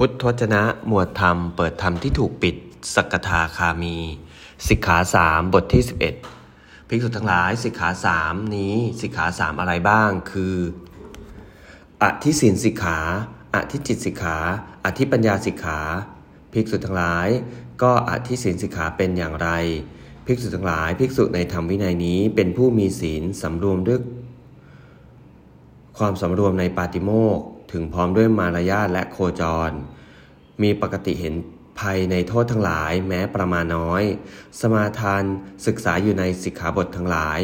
พุทธวจนะ หมวดธรรม เปิดธรรมที่ถูกปิดสกทาคามี สิกขาสามบทที่ 11 ภิกษุทั้งหลาย สิกขาสามนี้ สิกขาสามอะไรบ้าง คือ อธิศีนสิกขา อธิจิตสิกขา อธิปัญญาสิกขา ภิกษุทั้งหลาย ก็อธิศีนสิกขาเป็นอย่างไร ภิกษุทั้งหลาย ภิกษุในธรรมวินัยนี้เป็นผู้มีศีลสำรวมด้วยความสำรวมในปาติโมก ถึงพร้อมด้วยมารยาทและโคจร มีปกติเห็นภัยในโทษทั้งหลายแม้ประมาณน้อย สมาทานศึกษาอยู่ในสิกขาบททั้งหลาย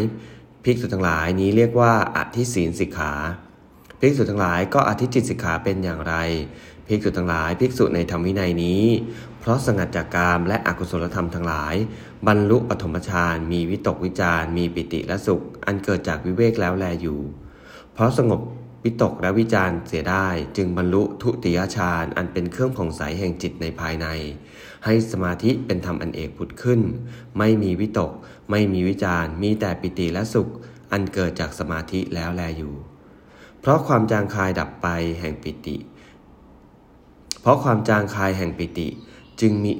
ภิกษุทั้งหลายนี้เรียกว่าอธิศีนสิกขาภิกษุทั้งหลายก็อธิจิตสิกขาเป็นอย่างไร ภิกษุทั้งหลายภิกษุในธรรมวินัยนี้ เพราะสงัดจากกามและอกุศลธรรมทั้งหลาย บรรลุปฐมฌานมีวิตกวิจารมีปิติและสุข อันเกิดจากวิเวกแล้วแลอยู่ เพราะสงบ วิตกและวิจารเสียได้จึงบรรลุทุติยฌานอันเป็นเครื่องผ่องใสแห่งจิตในภายใน ให้สมาธิเป็นธรรมอันเอกผุดขึ้น ไม่มีวิตก ไม่มีวิจารมีแต่ปิติและสุข อันเกิดจากสมาธิแล้วแลอยู่ เพราะความจางคายดับไปแห่งปิติ เพราะความจางคายแห่งปิติ จึงมี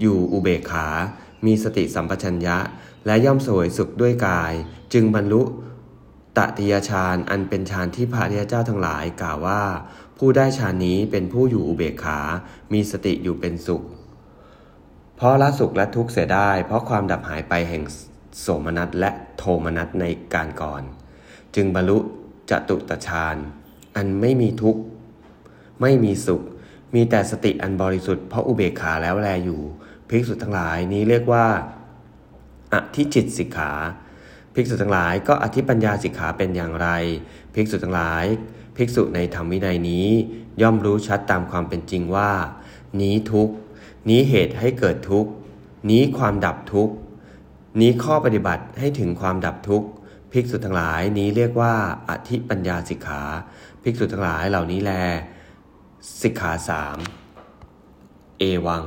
อยู่อุเบกขา มีสติสัมปชัญญะ และย่อมสวยสุขด้วยกาย จึงบรรลุ ตติยฌานอันเป็นฌานที่พระริยเจ้าทั้งหลายกล่าวว่า ผู้ได้ฌานนี้เป็นผู้อยู่อุเบกขา มีสติอยู่เป็นสุข เพราะละสุขและทุกข์เสียได้ เพราะความดับหายไปแห่งโสมนัสและโทมนัสในการก่อน จึงบรรลุจตุตฌานอันไม่มีทุกข์ไม่มีสุข มีแต่สติอันบริสุทธิ์เพราะอุเบกขาแล้วแลอยู่ภิกษุทั้งหลายนี้เรียกว่าอธิจิตสิกขา ภิกษุทั้งหลายก็อธิปัญญาสิกขาเป็นอย่างไร ภิกษุทั้งหลาย ภิกษุในธรรมวินัยนี้ ย่อมรู้ชัดตามความเป็นจริงว่า นี้ทุกนี้เหตุให้เกิดทุกนี้ความดับทุกนี้ข้อปฏิบัติให้ถึงความดับทุกข์ภิกษุทั้งหลายนี้เรียกว่า อธิปัญญาสิกขา ภิกษุทั้งหลายเหล่านี้แล สิกขาสามเอวัง